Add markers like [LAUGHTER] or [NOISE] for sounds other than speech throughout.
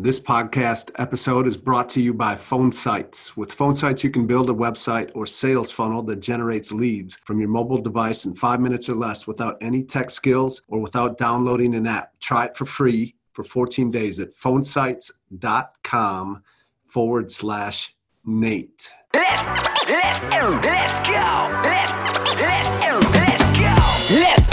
This podcast episode is brought to you by Phone Sites. With Phone Sites, you can build a website or sales funnel that generates leads from your mobile device in five minutes or less without any tech skills or without downloading an app. Try it for free for 14 days at phonesites.com forward slash Nate. Let's let's let's go. Let's let's let's go. Let's.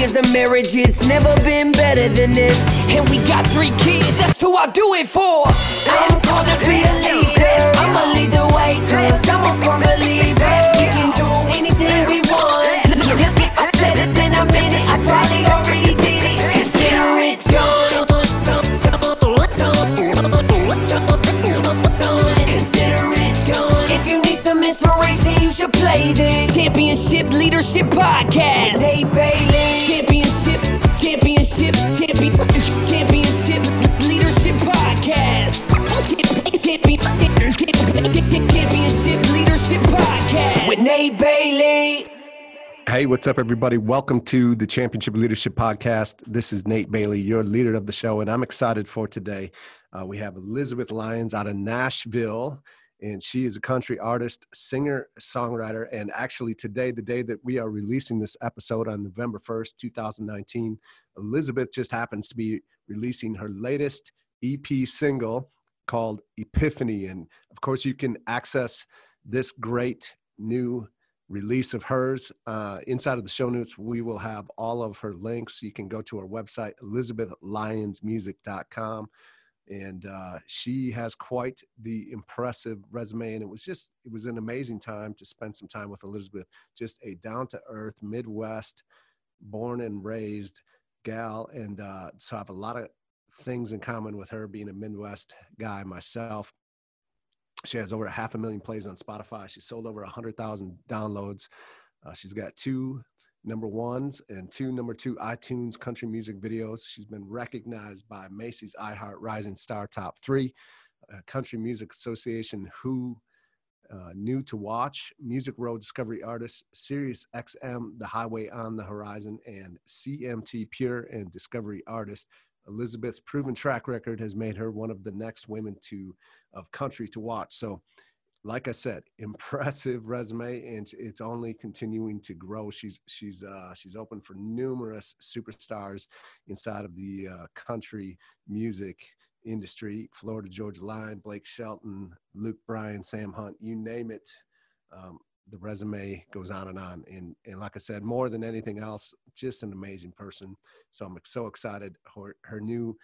of marriage, it's never been better than this. And we got three kids, that's who I do it for. I'm to be a leader. What's up, everybody? Welcome to the Championship Leadership Podcast. This is Nate Bailey, your leader of the show, and I'm excited for today. Uh, we have Elizabeth Lyons out of Nashville, and she is a country artist, singer, songwriter. And actually, today, the day that we are releasing this episode on November 1st, 2019, Elizabeth just happens to be releasing her latest EP single called Epiphany. And of course, you can access this great new release of hers. Uh, inside of the show notes, we will have all of her links. You can go to our website, elizabethlyonsmusic.com. And uh, she has quite the impressive resume. And it was just, it was an amazing time to spend some time with Elizabeth. Just a down to earth, Midwest, born and raised gal. And uh, so I have a lot of things in common with her being a Midwest guy myself. She has over a half a million plays on Spotify. She's sold over a hundred thousand downloads. Uh, she's got two number ones and two number two iTunes country music videos. She's been recognized by Macy's iHeart Rising Star Top Three, uh, Country Music Association, Who, uh, New to Watch, Music Row Discovery Artist, Sirius XM, The Highway on the Horizon, and CMT Pure and Discovery Artist. Elizabeth's proven track record has made her one of the next women to of country to watch. So, like I said, [LAUGHS] impressive resume, and it's only continuing to grow. She's she's uh, she's open for numerous superstars inside of the uh, country music industry: Florida Georgia Line, Blake Shelton, Luke Bryan, Sam Hunt, you name it. Um, the resume goes on and on. And, and like I said, more than anything else, just an amazing person. So I'm so excited. Her, her new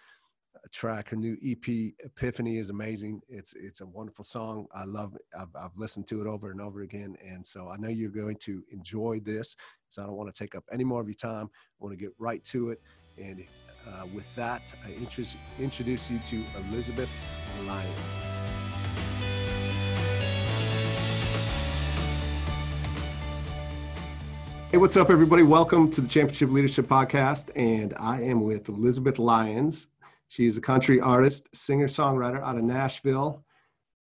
uh, track, her new EP, Epiphany, is amazing. It's it's a wonderful song. I love. It. I've, I've listened to it over and over again, and so I know you're going to enjoy this. So I don't want to take up any more of your time. I want to get right to it. And uh, with that, I introduce introduce you to Elizabeth Lyons. Hey, what's up, everybody? Welcome to the Championship Leadership Podcast. And I am with Elizabeth Lyons. She's a country artist, singer songwriter out of Nashville.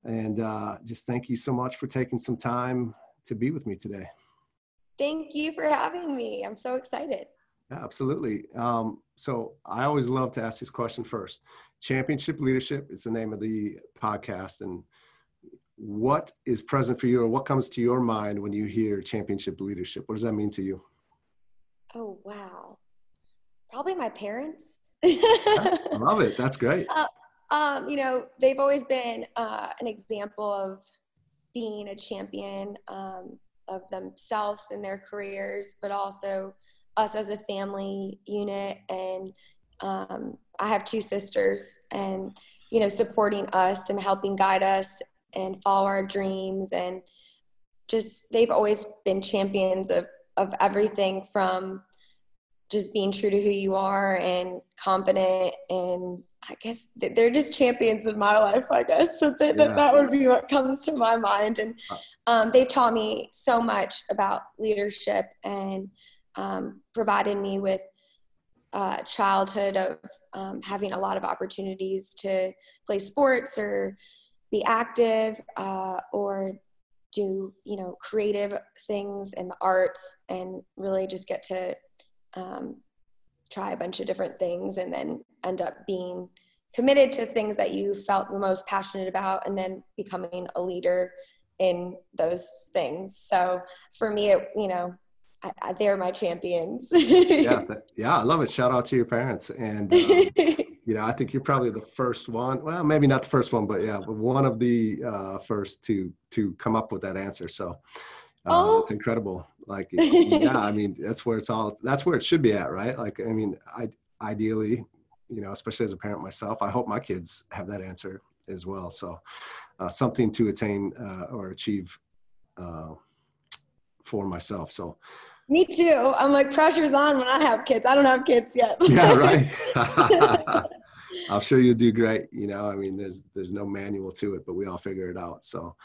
And uh, just thank you so much for taking some time to be with me today. Thank you for having me. I'm so excited. Yeah, absolutely. Um, so I always love to ask this question first. Championship Leadership is the name of the podcast. And what is present for you or what comes to your mind when you hear championship leadership? What does that mean to you? Oh, wow. Probably my parents. I love it. That's great. [LAUGHS] Uh, um, you know, they've always been uh, an example of being a champion um, of themselves and their careers, but also us as a family unit. And um, I have two sisters, and you know, supporting us and helping guide us and follow our dreams and just they've always been champions of of everything from just being true to who you are and confident and I guess they're just champions in my life, I guess. So that, yeah. that would be what comes to my mind. And um, they've taught me so much about leadership and um, provided me with uh, childhood of um, having a lot of opportunities to play sports or be active uh, or do you know creative things in the arts and really just get to um, try a bunch of different things and then end up being committed to things that you felt the most passionate about and then becoming a leader in those things. So for me it you know I, I, they're my champions. Yeah [LAUGHS] yeah i love it. Shout out to your parents. And um, [LAUGHS] you know i think you're probably the first one well maybe not the first one but yeah one of the uh, first to to come up with that answer. So uh, oh. it's incredible. Like yeah i mean that's where it's all that's where it should be at right? Like i mean i ideally you know especially as a parent myself i hope my kids have that answer as well. So uh, something to attain uh, or achieve uh, for myself. So me too. I'm like pressure's on when i have kids. I don't have kids yet. Yeah right. [LAUGHS] [LAUGHS] I'm sure you'll do great. You know i mean there's there's no manual to it but we all figure it out. So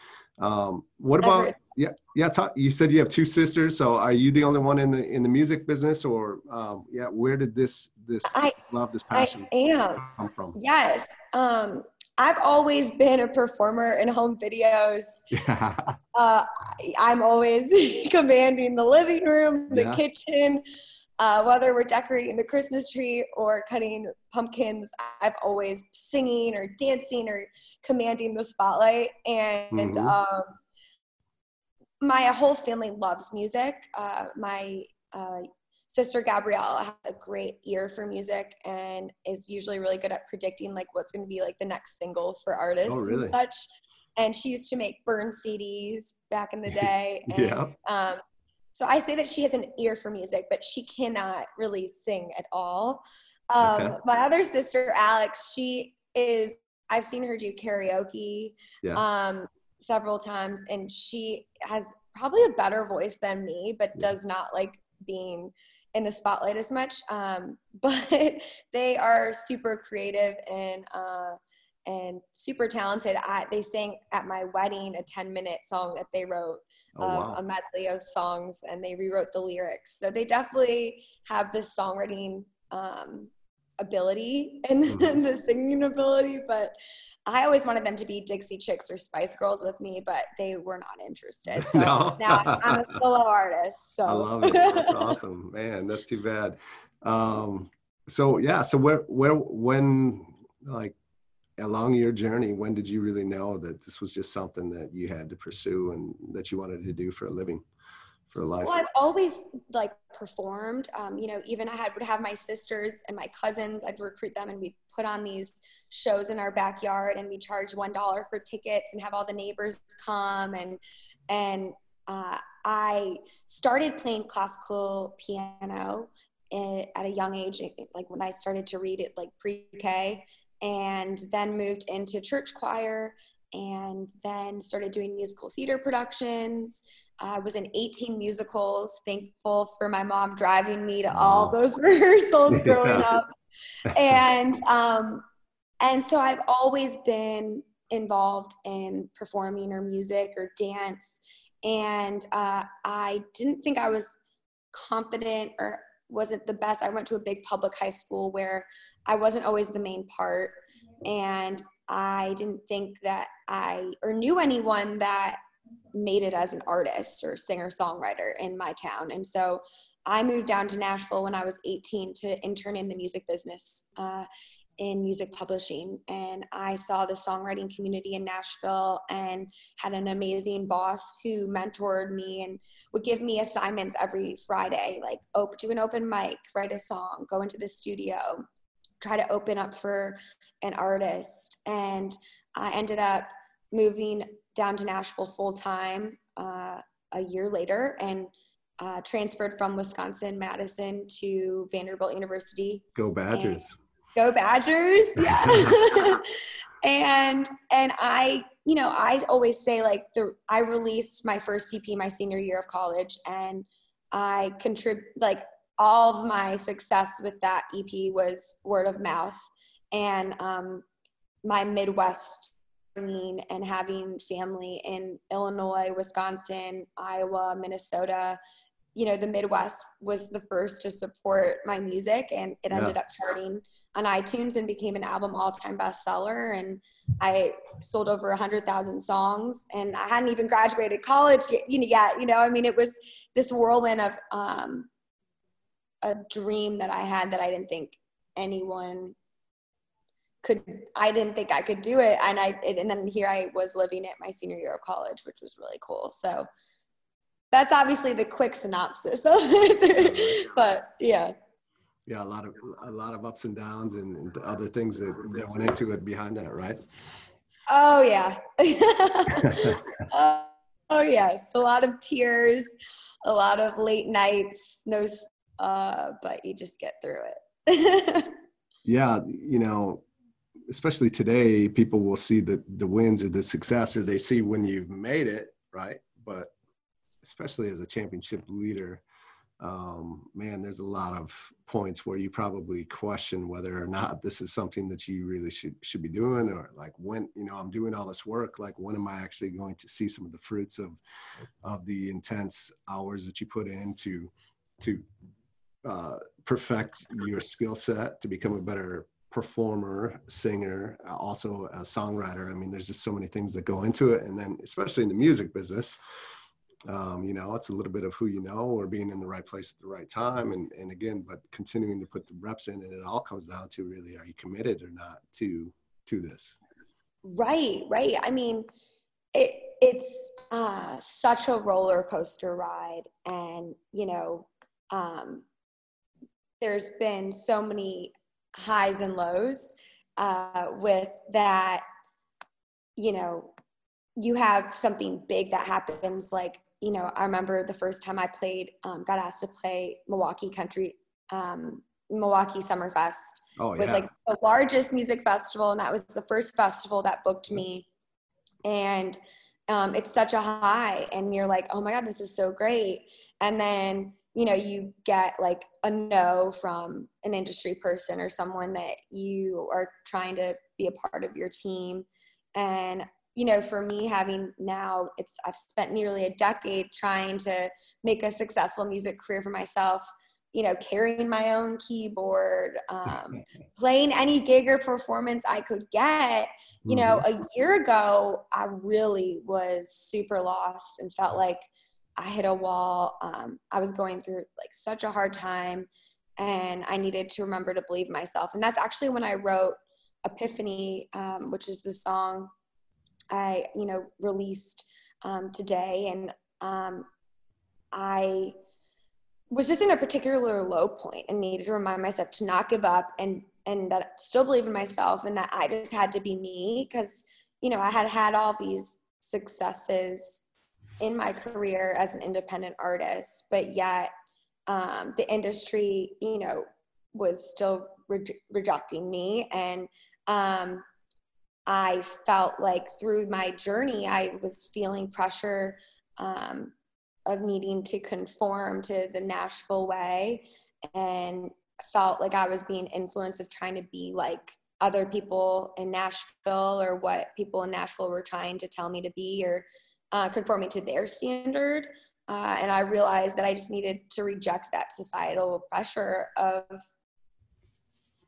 um, what about yeah yeah talk, you said you have two sisters. So are you the only one in the in the music business or um, yeah where did this this I, love this passion I am. come from? Yes. Um, I've always been a performer in home videos. Yeah. [LAUGHS] Uh, I'm always [LAUGHS] commanding the living room, the yeah. kitchen, uh, whether we're decorating the Christmas tree or cutting pumpkins, I've always singing or dancing or commanding the spotlight. And mm-hmm. um, my whole family loves music. Uh, my uh, sister Gabrielle has a great ear for music and is usually really good at predicting like what's going to be like the next single for artists oh, really? and such. And she used to make burn CDs back in the [LAUGHS] day. And, yeah. Um, so I say that she has an ear for music, but she cannot really sing at all. Um, okay. My other sister, Alex, she is, I've seen her do karaoke yeah. um, several times, and she has probably a better voice than me, but yeah. does not like being in the spotlight as much. Um, [LAUGHS] but they are super creative and uh, and super talented. I, they sang at my wedding a 10 minute song that they wrote oh, wow. a medley of songs and they rewrote the lyrics. So they definitely have this songwriting um, ability and [LAUGHS] mm-hmm. the singing ability, but I always wanted them to be Dixie Chicks or Spice Girls with me, but they were not interested. [LAUGHS] So no. now I'm a solo artist. So I love it. That's [LAUGHS] awesome, man. That's too bad. Um, so yeah, so where, where, when, like, along your journey, when did you really know that this was just something that you had to pursue and that you wanted to do for a living? For life. Well, I've always like performed. Um, you know, even I had would have my sisters and my cousins. I'd recruit them, and we'd put on these shows in our backyard, and we charge one dollar for tickets, and have all the neighbors come. And and uh, I started playing classical piano at a young age, like when I started to read it, like pre-K, and then moved into church choir and then started doing musical theater productions. I was in 18 musicals, thankful for my mom driving me to all those [LAUGHS] rehearsals growing up. And um, and so I've always been involved in performing or music or dance. And uh, I didn't think I was confident or wasn't the best. I went to a big public high school where I wasn't always the main part. And I didn't think that I or knew anyone that made it as an artist or singer songwriter in my town. And so I moved down to Nashville when I was 18 to intern in the music business. Uh, in music publishing and I saw the songwriting community in Nashville and had an amazing boss who mentored me and would give me assignments every Friday like oh do an open mic write a song go into the studio try to open up for an artist. And I ended up moving down to Nashville full time uh, a year later and uh, transferred from Wisconsin Madison to Vanderbilt University. Go Badgers! go Badgers! Yeah. [LAUGHS] and and I you know, I always say like the I released my first EP my senior year of college, and I contribute like all of my success with that EP was word of mouth, and um, my Midwest and having family in Illinois, Wisconsin, Iowa, Minnesota, you know, the Midwest was the first to support my music and it ended yeah. up charting on iTunes and became an album all-time bestseller. And I sold over a hundred thousand songs and I hadn't even graduated college yet, you know, yet, you know, I mean, it was this whirlwind of um, a dream that I had that I didn't think anyone could I didn't think I could do it. And I and then here I was living it my senior year of college which was really cool. So that's obviously the quick synopsis of it. [LAUGHS] But yeah. Yeah a lot of a lot of ups and downs and, and other things that, that went into it behind that right? Oh yeah. Uh, [LAUGHS] oh yes. A lot of tears a lot of late nights no uh, but you just get through it. [LAUGHS] Yeah you know especially today, people will see the the wins or the success, or they see when you've made it, right? But especially as a championship leader, um, man, there's a lot of points where you probably question whether or not this is something that you really should should be doing, or like when you know I'm doing all this work, like when am I actually going to see some of the fruits of of the intense hours that you put in to to uh, perfect your skill set to become a better performer, singer, uh, also a songwriter. I mean, there's just so many things that go into it. And then, especially in the music business, um, you know, it's a little bit of who you know or being in the right place at the right time. And, and again, but continuing to put the reps in and it all comes down to really, are you committed or not to, to this? Right, right. I mean, it, it's uh, such a roller coaster ride. And, you know, um, there's been so many highs and lows uh, with that you know you have something big that happens. Like you know i remember the first time i played um, got asked to play milwaukee country um, milwaukee summerfest oh, was like the largest music festival and that was the first festival that booked me. And um, it's such a high and you're like oh my god this is so great. And then you know you get like a no from an industry person or someone that you are trying to be a part of your team and you know for me having now it's i've spent nearly a decade trying to make a successful music career for myself you know carrying my own keyboard um, [LAUGHS] playing any gig or performance i could get you know mm-hmm. a year ago i really was super lost and felt like I hit a wall. Um, I was going through like such a hard time and I needed to remember to believe myself. And that's actually when I wrote Epiphany, um, which is the song I, you know, released um, today. And um, I was just in a particular low point and needed to remind myself to not give up and and that I still believe in myself and that I just had to be me because you know I had had all these successes in my career as an independent artist, but yet um, the industry, you know, was still re- rejecting me. And um, I felt like through my journey, I was feeling pressure um, of needing to conform to the Nashville way and felt like I was being influenced of trying to be like other people in Nashville or what people in Nashville were trying to tell me to be or uh, conforming to their standard. Uh, and I realized that I just needed to reject that societal pressure of,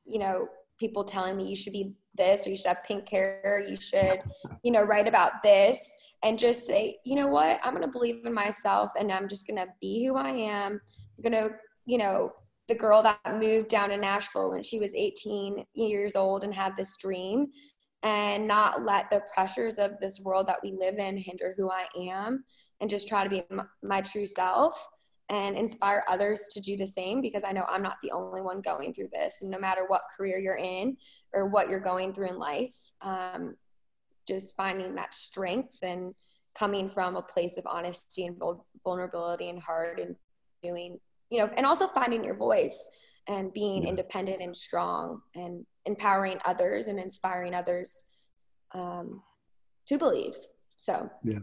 you know, people telling me you should be this or you should have pink hair, you should, you know, write about this and just say, you know what, I'm going to believe in myself and I'm just going to be who I am. I'm going to, you know, the girl that moved down to Nashville when she was 18 years old and had this dream and not let the pressures of this world that we live in hinder who I am and just try to be my, true self and inspire others to do the same because I know I'm not the only one going through this. And no matter what career you're in or what you're going through in life, um, just finding that strength and coming from a place of honesty and vulnerability and heart and doing, you know, and also finding your voice and being yeah. independent and strong and empowering others and inspiring others um, to believe. So yeah.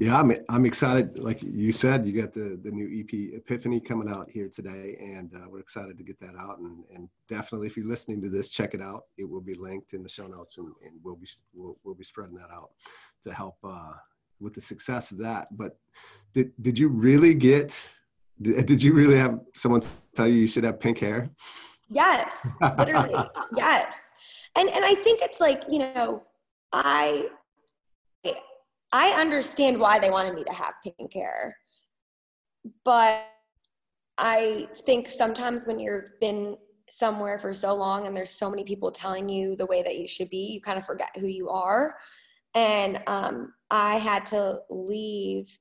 Yeah, I'm I'm excited. Like you said, you got the the new EP Epiphany coming out here today, and uh, we're excited to get that out. And, and definitely, if you're listening to this, check it out. It will be linked in the show notes, and, and we'll be we'll, we'll be spreading that out to help uh, with the success of that. But did did you really get? Did, [LAUGHS] did you really have someone tell you you should have pink hair? Yes, literally, [LAUGHS] yes. And and I think it's like you know, I I understand why they wanted me to have pink hair. But I think sometimes when you've been somewhere for so long and there's so many people telling you the way that you should be, you kind of forget who you are. And um, I had to leave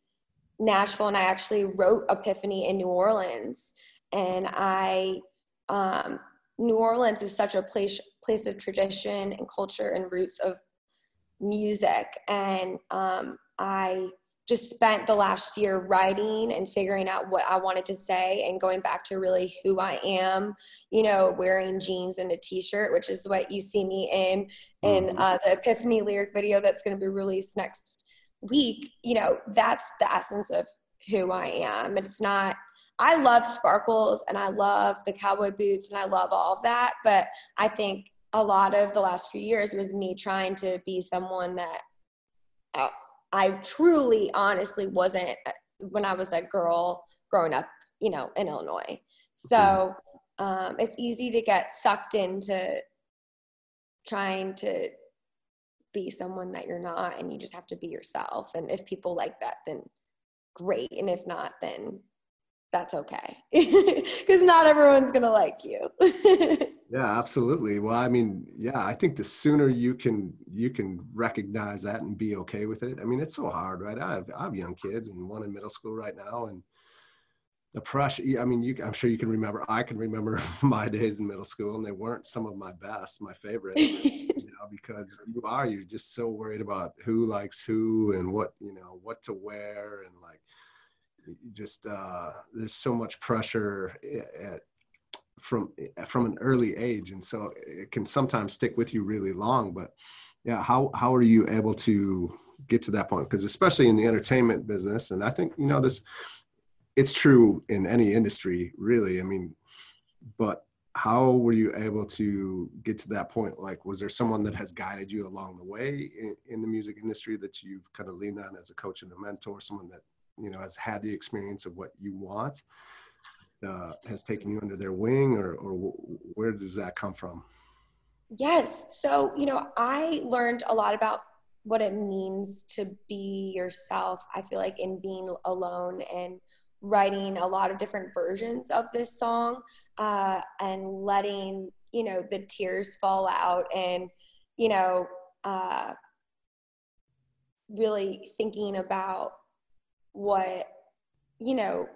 Nashville and I actually wrote Epiphany in New Orleans. And I, um, New Orleans is such a place, place of tradition and culture and roots of music and um, i just spent the last year writing and figuring out what i wanted to say and going back to really who i am you know wearing jeans and a t-shirt which is what you see me in in mm-hmm. uh, the epiphany lyric video that's going to be released next week you know that's the essence of who i am. It's not I love sparkles and I love the cowboy boots and I love all of that, but I think a lot of the last few years was me trying to be someone that uh, I truly, honestly wasn't uh, when I was that girl growing up, you know, in Illinois. So um, it's easy to get sucked into trying to be someone that you're not, and you just have to be yourself. And if people like that, then great. And if not, then that's okay [LAUGHS] because not everyone's gonna like you [LAUGHS] yeah absolutely well i mean yeah i think the sooner you can you can recognize that and be okay with it i mean it's so hard right i have, I have young kids and one in middle school right now and the pressure i mean you i'm sure you can remember i can remember [LAUGHS] my days in middle school and they weren't some of my best my favorite know because you are you're just so worried about who likes who and what you know what to wear and like just uh, there's so much pressure at, from from an early age, and so it can sometimes stick with you really long. But yeah, how how are you able to get to that point? Because especially in the entertainment business, and I think you know this, it's true in any industry, really. I mean, but how were you able to get to that point? Like was there someone that has guided you along the way in, in, the music industry that you've kind of leaned on as a coach and a mentor someone that you know has had the experience of what you want uh, has taken you under their wing or, or where does that come from? Yes. So you know i learned a lot about what it means to be yourself i feel like in being alone and writing a lot of different versions of this song uh, and letting you know the tears fall out and you know uh, really thinking about what you know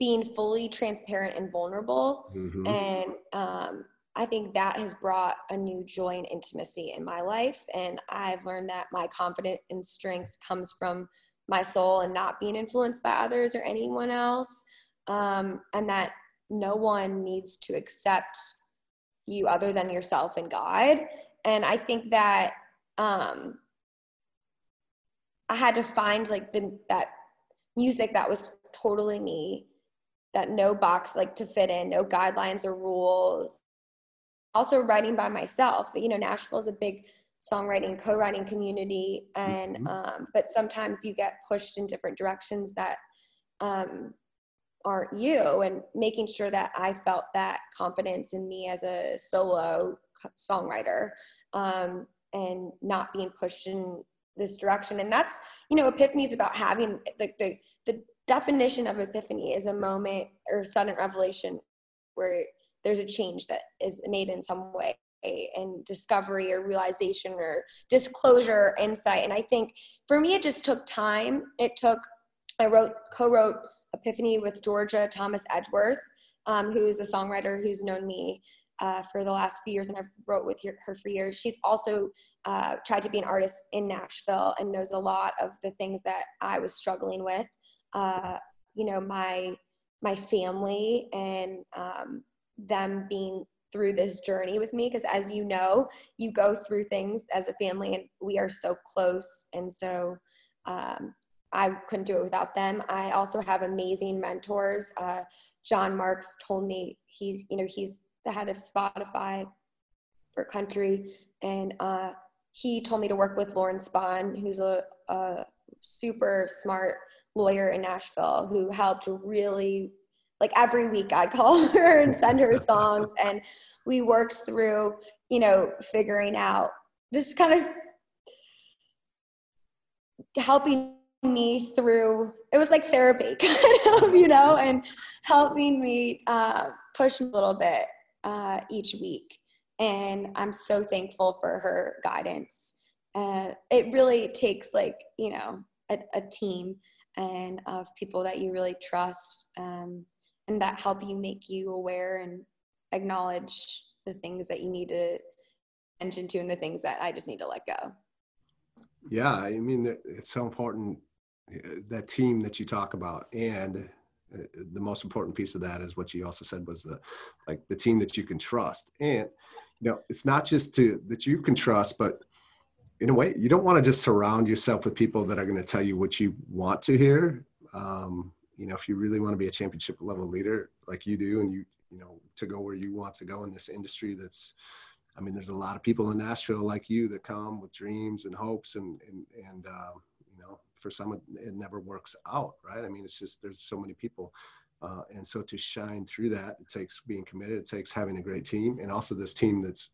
being fully transparent and vulnerable mm-hmm. and um, i think that has brought a new joy and intimacy in my life and i've learned that my confidence and strength comes from my soul and not being influenced by others or anyone else um, and that no one needs to accept you other than yourself and god. And i think that um, i had to find like the that music that was totally me that no box like to fit in no guidelines or rules. Also writing by myself you know nashville is a big songwriting co-writing community and mm-hmm. um, but sometimes you get pushed in different directions that um, aren't you and making sure that i felt that confidence in me as a solo songwriter um, and not being pushed in this direction. And that's you know epiphany is about having the, the the definition of epiphany is a moment or sudden revelation where there's a change that is made in some way and discovery or realization or disclosure insight and i think for me it just took time it took i wrote co-wrote epiphany with georgia thomas edgeworth um, who's a songwriter who's known me uh, for the last few years, and I've wrote with her for years. She's also uh, tried to be an artist in Nashville and knows a lot of the things that I was struggling with. Uh, you know, my my family and um, them being through this journey with me because as you know you go through things as a family and we are so close. And so um, i couldn't do it without them. I also have amazing mentors. Uh, john marks told me he's you know he's the head of spotify for country. And uh, he told me to work with lauren spahn who's a, a super smart lawyer in nashville who helped really like every week I'd call [LAUGHS] her and send her songs and we worked through, you know, figuring out just kind of helping me through it was like therapy [LAUGHS] kind of you know and helping me uh, push a little bit uh, each week. And i'm so thankful for her guidance. Uh, it really takes like you know a, a team and of people that you really trust um, and that help you make you aware and acknowledge the things that you need to attention to and the things that I just need to let go. Yeah, I mean it's so important uh, that team that you talk about. And uh, the most important piece of that is what you also said was the like the team that you can trust. And you know it's not just to that you can trust but in a way you don't want to just surround yourself with people that are going to tell you what you want to hear. Um, you know if you really want to be a championship level leader like you do and you you know to go where you want to go in this industry that's i mean there's a lot of people in nashville like you that come with dreams and hopes and and and um, you know for some it never works out right? I mean it's just there's so many people uh, and so to shine through that it takes being committed it takes having a great team and also this team that's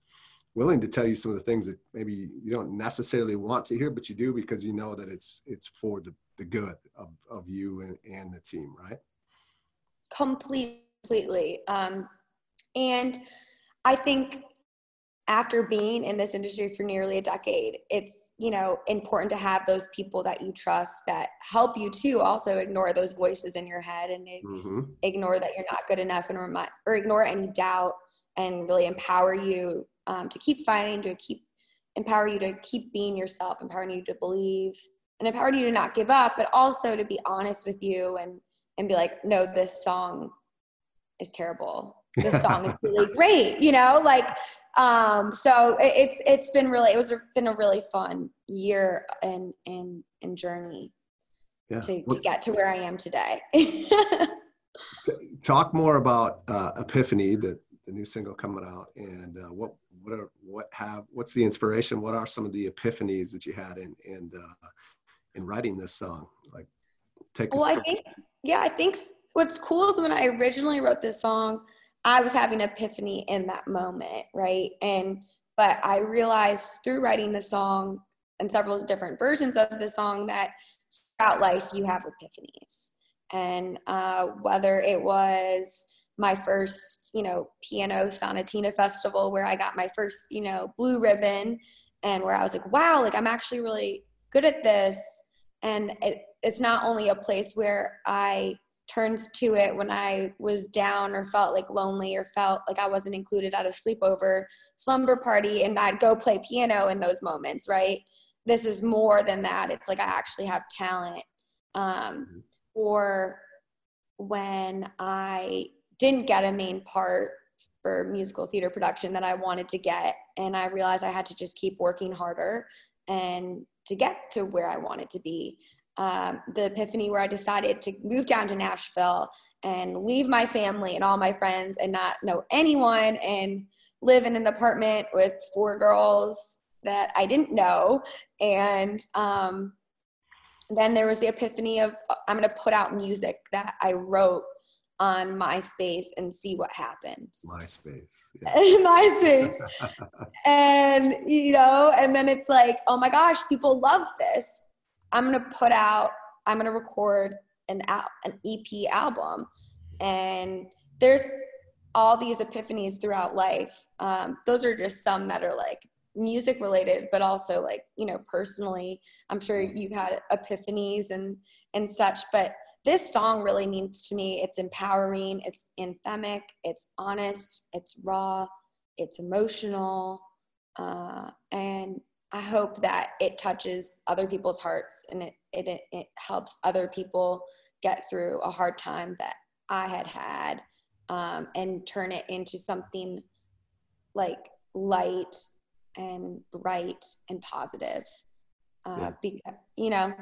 willing to tell you some of the things that maybe you don't necessarily want to hear but you do because you know that it's it's for the the good of, of you and, and the team, right? Completely. Um, and I think after being in this industry for nearly a decade, it's you know important to have those people that you trust that help you to also ignore those voices in your head and mm-hmm. ignore that you're not good enough and remind, or ignore any doubt and really empower you um, to keep fighting to keep empower you to keep being yourself empowering you to believe and empowered you to not give up, but also to be honest with you and and be like, no, this song is terrible. This song is really [LAUGHS] great, you know, like um so it, it's it's been really it was been a really fun year and and and journey yeah. to, to get to where I am today. [LAUGHS] Talk more about uh, Epiphany, the the new single coming out, and uh, what what are what have what's the inspiration? What are some of the epiphanies that you had, and and uh, in writing this song? Like, take. A well, I think yeah, I think what's cool is when I originally wrote this song, I was having epiphany in that moment, right? And but I realized through writing the song and several different versions of the song that throughout life you have epiphanies, and uh, whether it was my first, you know, piano sonatina festival where I got my first, you know, blue ribbon and where I was like, wow, like I'm actually really good at this. And it, it's not only a place where i turned to it when i was down or felt like lonely or felt like i wasn't included at a sleepover slumber party and i'd go play piano in those moments right? This is more than that. It's like i actually have talent. Um, mm-hmm. or when i didn't get a main part for musical theater production that i wanted to get and i realized i had to just keep working harder and to get to where I wanted to be. Um, the epiphany where I decided to move down to Nashville and leave my family and all my friends and not know anyone and live in an apartment with four girls that I didn't know. And um, then there was the epiphany of I'm going to put out music that I wrote on MySpace and see what happens. MySpace. [LAUGHS] Yeah. MySpace. [LAUGHS] and, you know, and then it's like, oh my gosh, people love this. I'm going to put out, I'm going to record an, al- an EP album. And there's all these epiphanies throughout life. Um, those are just some that are like music related, but also like, you know, personally, I'm sure you've had epiphanies and, and such, but this song really means to me it's empowering, it's anthemic, it's honest, it's raw, it's emotional. Uh, and I hope that it touches other people's hearts and it, it, it helps other people get through a hard time that I had had um, and turn it into something like light and bright and positive. Uh, Yeah. be, you know,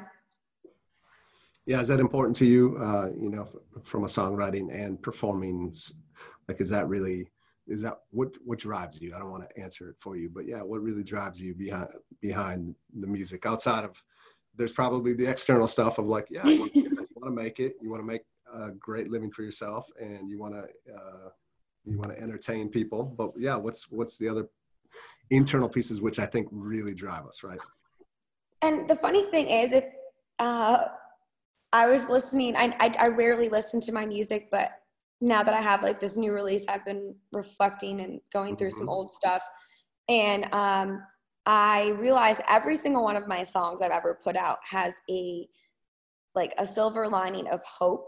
Yeah, is that important to you? Uh, you know, from a songwriting and performing, like, is that really is that what what drives you? I don't want to answer it for you, but yeah, what really drives you behind behind the music outside of there's probably the external stuff of like, yeah, you want, you want to make it, you want to make a great living for yourself, and you want to uh, you want to entertain people. But yeah, what's what's the other internal pieces which I think really drive us, right? And the funny thing is, if uh, I was listening, I, I I rarely listen to my music, but now that I have like this new release, I've been reflecting and going through some Mhm. old stuff, and um, I realize every single one of my songs I've ever put out has a like a silver lining of hope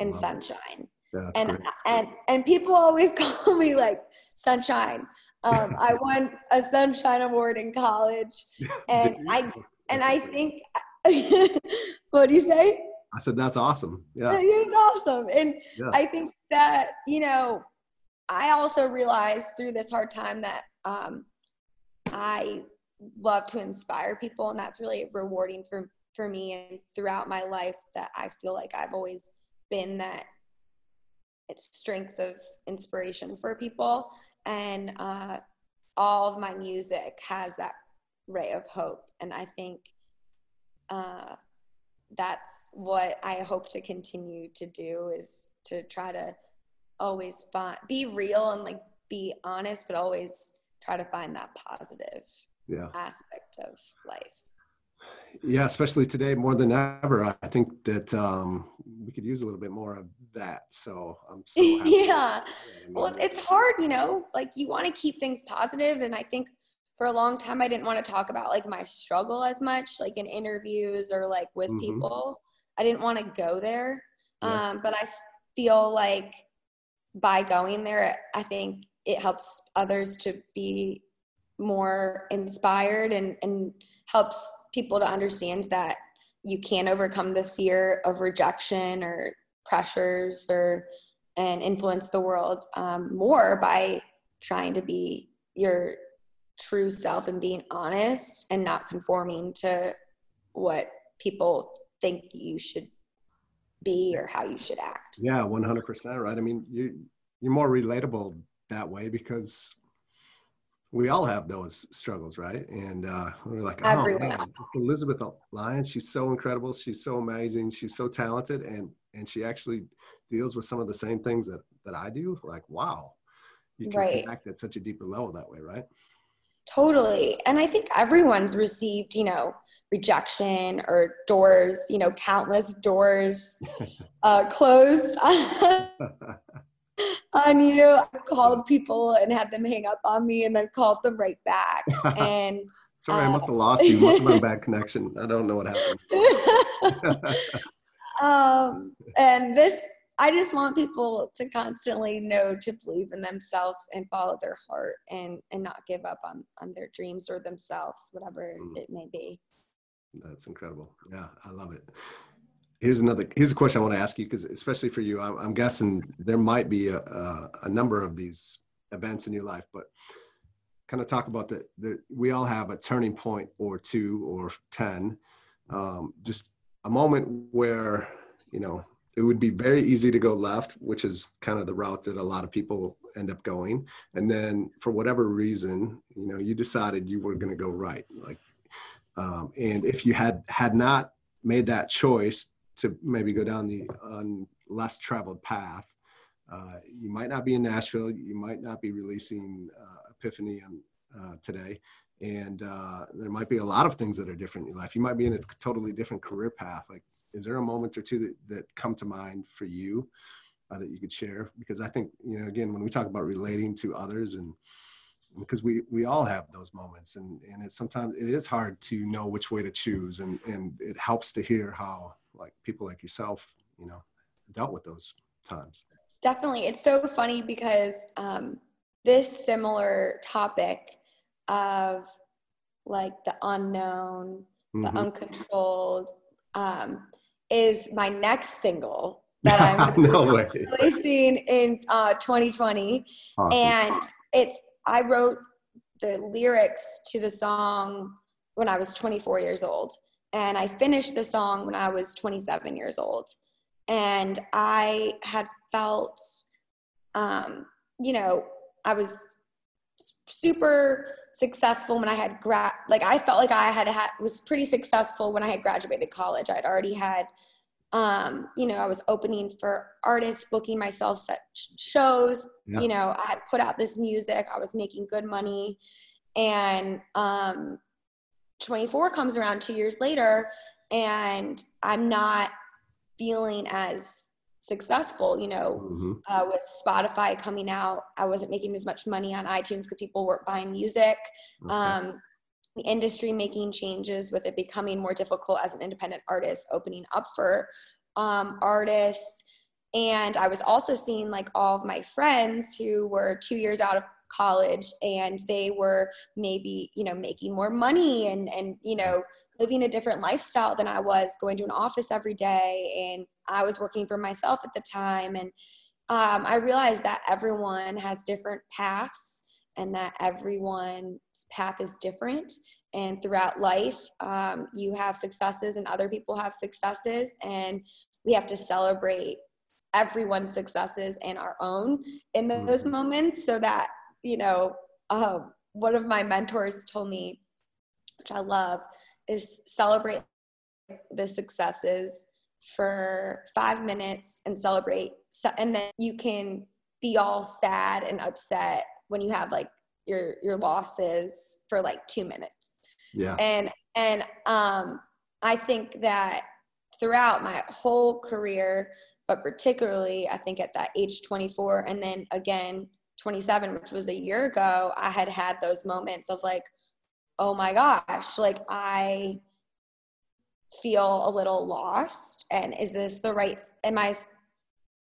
and sunshine. That's and great. and and people always [LAUGHS] call me like sunshine. Um, i [LAUGHS] won a sunshine award in college [LAUGHS] and I- and i think what do you say I said that's awesome. Yeah. it's awesome and Yeah. i think that you know i also realized through this hard time that um, i love to inspire people and that's really rewarding for for me and throughout my life that i feel like i've always been that it's strength of inspiration for people and uh, all of my music has that ray of hope and i think uh, that's what i hope to continue to do is to try to always find be real and like be honest but always try to find that positive Yeah. aspect of life Yeah. Especially today more than ever. I think that um, we could use a little bit more of that. So I'm so [LAUGHS] yeah well it's hard you know like you want to keep things positive and i think for a long time i didn't want to talk about like my struggle as much like in interviews or like with Mhm. people i didn't want to go there Yeah. um, but i feel like by going there i think it helps others to be more inspired and, and helps people to understand that you can overcome the fear of rejection or pressures or and influence the world um, more by trying to be your true self and being honest and not conforming to what people think you should be or how you should act. Yeah, 100% right. I mean, you, you're more relatable that way because we all have those struggles, right? And uh, we're like, oh, Elizabeth Lyons, she's so incredible. She's so amazing. She's so talented. And, and she actually deals with some of the same things that, that I do. Like, wow, you can Right. connect at such a deeper level that way, right? Totally. And I think everyone's received, you know, rejection or doors, you know, countless doors [LAUGHS] uh, closed [LAUGHS] on you. I've called people and had them hang up on me and then called them right back. [LAUGHS] And Sorry, I Uh, must have lost you. Must have been a bad connection. I don't know what happened. um, and this, I just want people to constantly know to believe in themselves and follow their heart and and not give up on on their dreams or themselves, whatever Mm. it may be. That's incredible. Yeah, I love it. Here's another. Here's a question I want to ask you because, especially for you, I'm, I'm guessing there might be a, a, a number of these events in your life, but kind of talk about that. the. We all have a turning point or two or ten. Um, just a moment where you know it would be very easy to go left, which is kind of the route that a lot of people end up going, and then for whatever reason, you know, you decided you were going to go right, like um, and if you had had not made that choice to maybe go down the um, less traveled path, uh, you might not be in Nashville. You might not be releasing uh, Epiphany on, uh, today, and uh, there might be a lot of things that are different in your life. You might be in a totally different career path. Like, is there a moment or two that, that come to mind for you uh, that you could share? Because I think you know, again, when we talk about relating to others and because we we all have those moments and and it's sometimes it is hard to know which way to choose and and it helps to hear how like people like yourself you know dealt with those times Definitely. It's so funny because um, this similar topic of like the unknown, the Mhm. uncontrolled, um, is my next single that [LAUGHS] I'm no releasing in uh, 2020. awesome And it's I wrote the lyrics to the song when I was 24 years old. And I finished the song when I was 27 years old. And I had felt, um, you know, I was super successful when I had grad, like I felt like I had had, was pretty successful when I had graduated college. I'd already had, um, you know, I was opening for artists, booking myself set shows, Yeah. you know, I had put out this music, I was making good money. And, um, 24 comes around two years later and I'm not feeling as successful, you know, Mhm. uh, with Spotify coming out, I wasn't making as much money on iTunes because people weren't buying music. Okay. Um, the industry making changes with it becoming more difficult as an independent artist, opening up for um, artists. And I was also seeing like all of my friends who were two years out of college and they were maybe, you know, making more money and, and, you know, living a different lifestyle than I was going to an office every day. And I was working for myself at the time. And um, I realized that everyone has different paths and that everyone's path is different. And throughout life, um, you have successes and other people have successes. And we have to celebrate everyone's successes and our own in those Mhm. moments so that, you know, um, one of my mentors told me, which I love, is celebrate the successes for five minutes and celebrate so, and then you can be all sad and upset when you have like your your losses for like two minutes Yeah. and and um i think that throughout my whole career but particularly i think at that age 24 and then again 27 which was a year ago i had had those moments of like oh my gosh like i feel a little lost and is this the right am i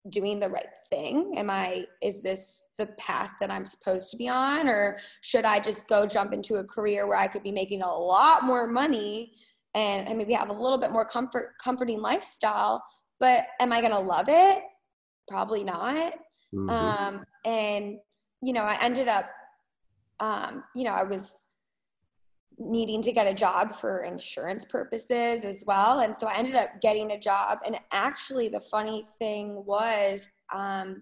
doing the right thing? Am i is this the path that i'm supposed to be on? Or should i just go jump into a career where i could be making a lot more money and, and maybe have a little bit more comfort comforting lifestyle but am i going to love it? Probably not. Mhm. um, and you know i ended up um, you know i was needing to get a job for insurance purposes as well and so i ended up getting a job and actually the funny thing was um,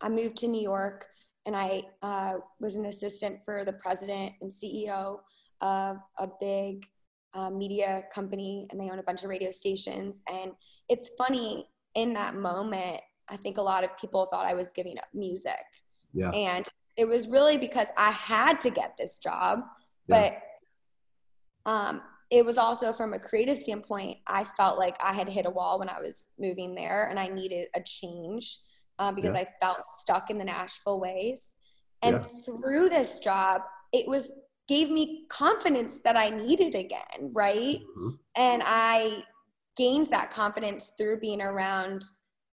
i moved to new york and i uh, was an assistant for the president and ceo of a big uh, media company and they own a bunch of radio stations and it's funny in that moment i think a lot of people thought i was giving up music Yeah. and it was really because i had to get this job Yeah. Um, it was also from a creative standpoint i felt like i had hit a wall when i was moving there and i needed a change uh, because Yeah. i felt stuck in the nashville ways and Yeah. through this job it was gave me confidence that i needed again right Mhm. and i gained that confidence through being around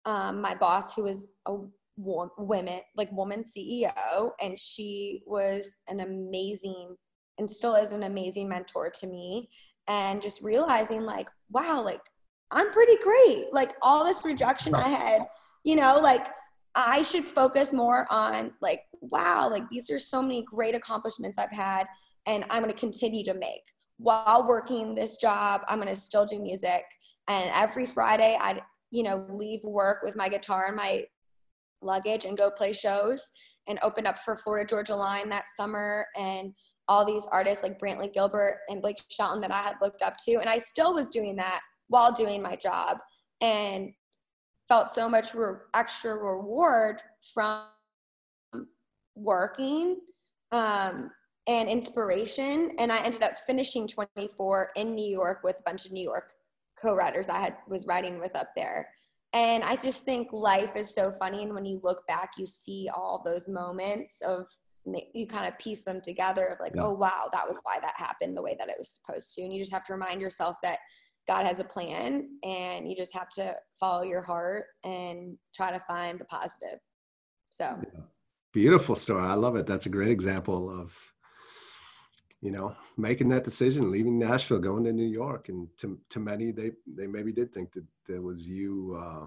um, my boss who was a woman like woman ceo and she was an amazing and still is an amazing mentor to me. And just realizing like wow like i'm pretty great. Like all this rejection i had you know like i should focus more on like wow like these are so many great accomplishments i've had and i'm going to continue to make. While working this job i'm going to still do music. And every friday i'd you know leave work with my guitar and my luggage and go play shows and opened up for florida georgia line that summer. And all these artists like brantley gilbert and blake shelton that i had looked up to and i still was doing that while doing my job and felt so much re- extra reward from working um, and inspiration. And I ended up finishing 24 in New York with a bunch of New York co-writers I had was writing with up there. And I just think life is so funny. And when you look back, you see all those moments of you kind of piece them together of like, Yeah. oh wow, that was why that happened the way that it was supposed to. And you just have to remind yourself that God has a plan and you just have to follow your heart and try to find the positive. So Beautiful story. I love it. That's a great example of, you know, making that decision, leaving Nashville, going to New York. And to, to many, they, they maybe did think that there was you uh,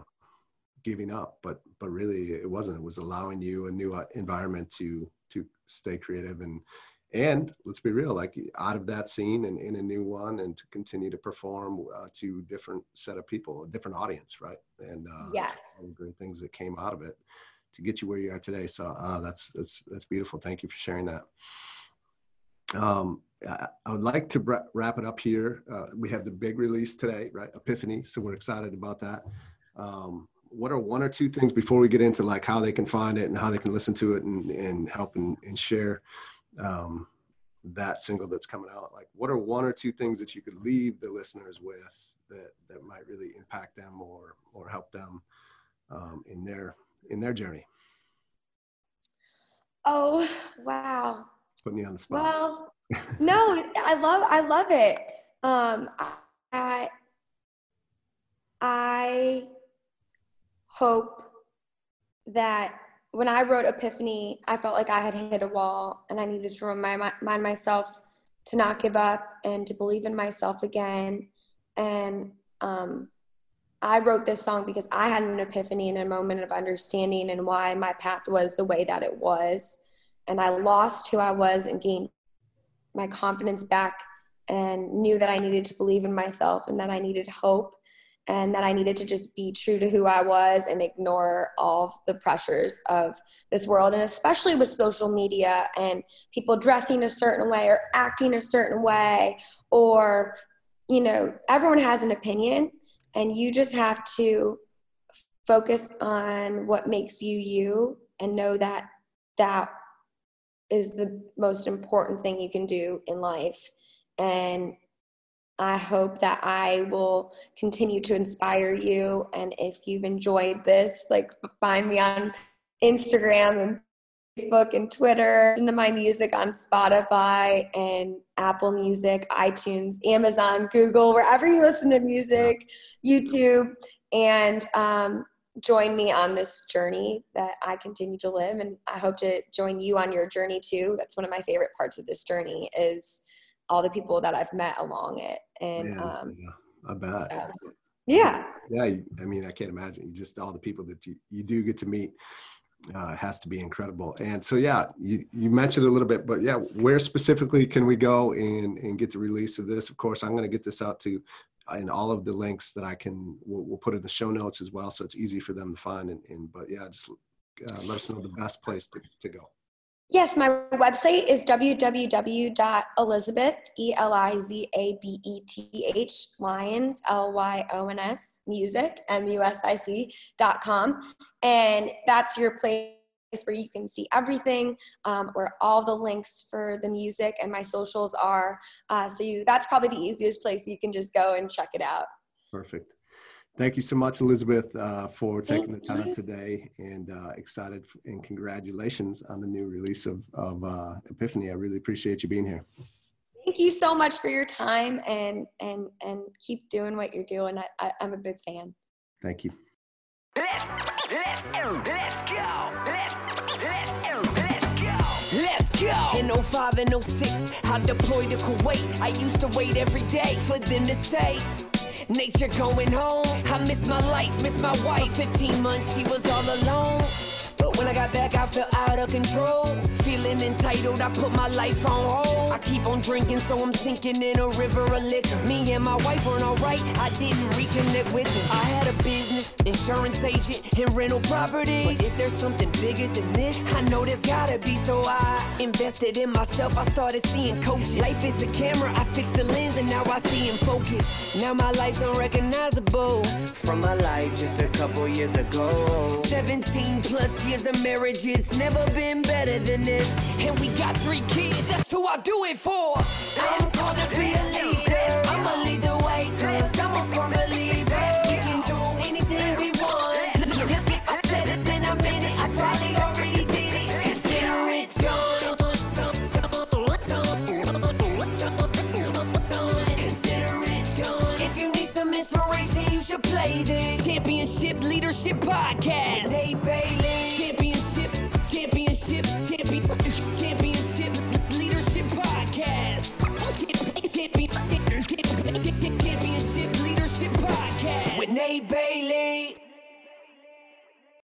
giving up, but but really it wasn't. It was allowing you a new uh, environment to to stay creative and and let's be real, like out of that scene and in a new one, and to continue to perform uh, to different set of people, a different audience, right? And uh, Yes. all the great things that came out of it to get you where you are today. So uh, that's that's that's beautiful. Thank you for sharing that. Um, I, I would like to wrap it up here. Uh, we have the big release today, right? Epiphany. So we're excited about that. Um, what are one or two things before we get into like how they can find it and how they can listen to it and, and help and, and share um, that single that's coming out? Like, what are one or two things that you could leave the listeners with that that might really impact them or or help them um, in their in their journey? Oh, wow. Put me on the spot. Well, no, I love I love it. Um, I I hope that when I wrote Epiphany, I felt like I had hit a wall, and I needed to remind, myself to not give up and to believe in myself again. And um, I wrote this song because I had an epiphany and a moment of understanding and why my path was the way that it was. And I lost who I was and gained my confidence back and knew that I needed to believe in myself and that I needed hope and that I needed to just be true to who I was and ignore all the pressures of this world. And especially with social media and people dressing a certain way or acting a certain way, or, you know, everyone has an opinion and you just have to focus on what makes you you and know that that is the most important thing you can do in life and i hope that i will continue to inspire you and if you've enjoyed this like find me on instagram and facebook and twitter listen to my music on spotify and apple music itunes amazon google wherever you listen to music youtube and um, join me on this journey that I continue to live. And I hope to join you on your journey too. That's one of my favorite parts of this journey is all the people that I've met along it. And Man, um, yeah, I bet. so, yeah, Yeah, I mean, I can't imagine. You just all the people that you, you do get to meet uh, has to be incredible. And so, yeah, you, you mentioned a little bit, but yeah, where specifically can we go and, and get the release of this? Of course, I'm going to get this out to and all of the links that I can, we'll, we'll put in the show notes as well. So it's easy for them to find. And, and but yeah, just uh, let us know the best place to, to go. Yes, my website is www.elizabeth, E L I Z A B E T H, Lyons, L Y O N S, music, M U S I C, dot com. And that's your place where you can see everything, um, where all the links for the music and my socials are. Uh, so you, that's probably the easiest place you can just go and check it out. Perfect. Thank you so much, Elizabeth, uh, for taking the time you. today and uh, excited f- and congratulations on the new release of, of uh, Epiphany. I really appreciate you being here. Thank you so much for your time and and and keep doing what you're doing. I, I, I'm a big fan. Thank you. Let's let's let's go. Let's let's let's go. Let's go! In 05 and 06, I deployed to Kuwait. I used to wait every day for them to say, Nature going home. I missed my life, missed my wife. 15 months, she was all alone. But when I got back, I felt out of control. Feeling entitled, I put my life on hold. I keep on drinking, so I'm sinking in a river of liquor. Me and my wife weren't alright, I didn't reconnect with her. I had a business, insurance agent, and rental properties. But is there something bigger than this? I know there's gotta be, so I invested in myself. I started seeing coaches. Life is a camera, I fixed the lens, and now I see in focus. Now my life's unrecognizable from my life just a couple years ago. 17 plus years of marriage, it's never been better than this. And we got three kids, that's who I do it for. I'm called to be a leader. I'ma lead the way, cause I'm a firm believer. We can do anything we want. Look, if I said it, then I meant it. I probably already did it. Consider it done. Consider it done. If you need some inspiration, you should play this. Championship Leadership Podcast.